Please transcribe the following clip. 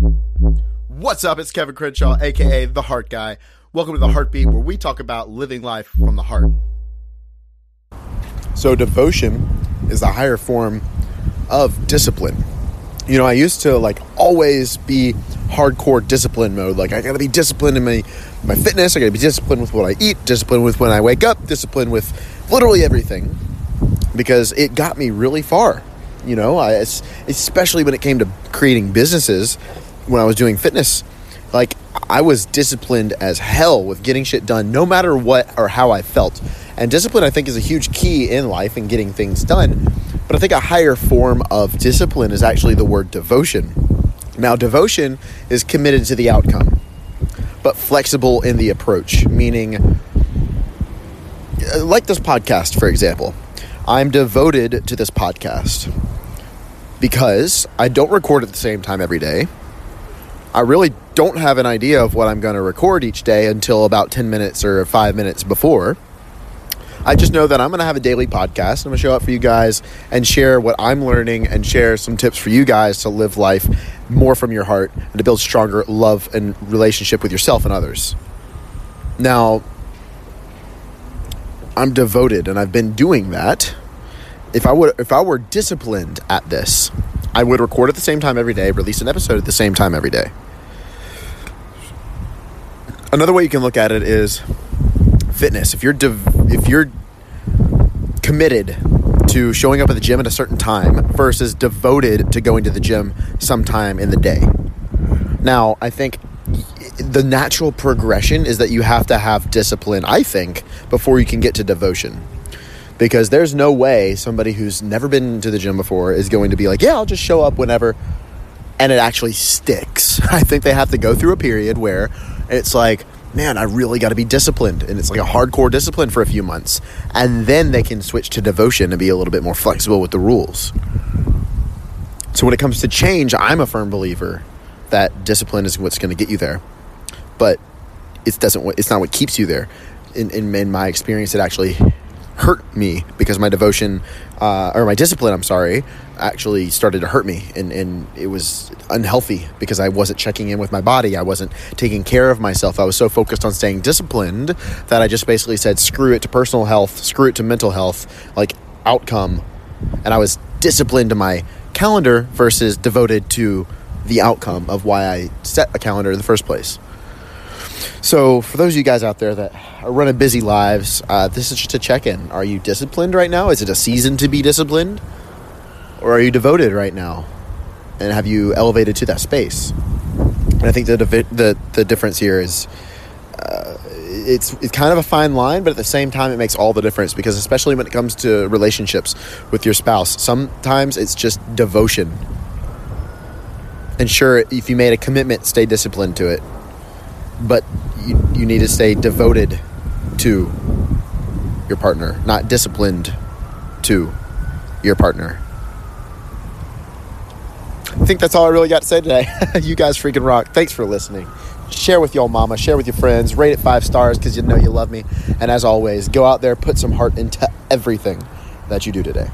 What's up? It's Kevin Crenshaw, aka The Heart Guy. Welcome to The Heartbeat, where we talk about living life from the heart. So, devotion is a higher form of discipline. You know, I used to like always be hardcore discipline mode. Like, I gotta be disciplined in my, my fitness, I gotta be disciplined with what I eat, disciplined with when I wake up, disciplined with literally everything because it got me really far. You know, I, especially when it came to creating businesses when I was doing fitness. Like, I was disciplined as hell with getting shit done, no matter what or how I felt. And discipline, I think, is a huge key in life and getting things done. But I think a higher form of discipline is actually the word devotion. Now, devotion is committed to the outcome, but flexible in the approach, meaning, uh, like this podcast, for example. I'm devoted to this podcast because I don't record at the same time every day. I really don't have an idea of what I'm going to record each day until about 10 minutes or 5 minutes before. I just know that I'm going to have a daily podcast. I'm going to show up for you guys and share what I'm learning and share some tips for you guys to live life more from your heart and to build stronger love and relationship with yourself and others. Now, I'm devoted and I've been doing that. If I would if I were disciplined at this, I would record at the same time every day, release an episode at the same time every day. Another way you can look at it is fitness. If you're de- if you're committed to showing up at the gym at a certain time versus devoted to going to the gym sometime in the day. Now, I think the natural progression is that you have to have discipline, I think, before you can get to devotion. Because there's no way somebody who's never been to the gym before is going to be like, yeah, I'll just show up whenever. And it actually sticks. I think they have to go through a period where it's like, man, I really got to be disciplined. And it's like a hardcore discipline for a few months. And then they can switch to devotion and be a little bit more flexible with the rules. So when it comes to change, I'm a firm believer that discipline is what's going to get you there but it doesn't. It's not what keeps you there. In, in, in my experience, it actually hurt me because my devotion uh, or my discipline. I'm sorry, actually started to hurt me, and and it was unhealthy because I wasn't checking in with my body. I wasn't taking care of myself. I was so focused on staying disciplined that I just basically said screw it to personal health, screw it to mental health, like outcome, and I was disciplined to my calendar versus devoted to the outcome of why I set a calendar in the first place. So, for those of you guys out there that are running busy lives, uh, this is just a check in. Are you disciplined right now? Is it a season to be disciplined? Or are you devoted right now? And have you elevated to that space? And I think the, the, the difference here is uh, it's, it's kind of a fine line, but at the same time, it makes all the difference because, especially when it comes to relationships with your spouse, sometimes it's just devotion. And sure, if you made a commitment, stay disciplined to it but you, you need to stay devoted to your partner, not disciplined to your partner. I think that's all I really got to say today. you guys freaking rock. Thanks for listening. Share with y'all mama, share with your friends, rate it five stars because you know you love me. And as always, go out there, put some heart into everything that you do today.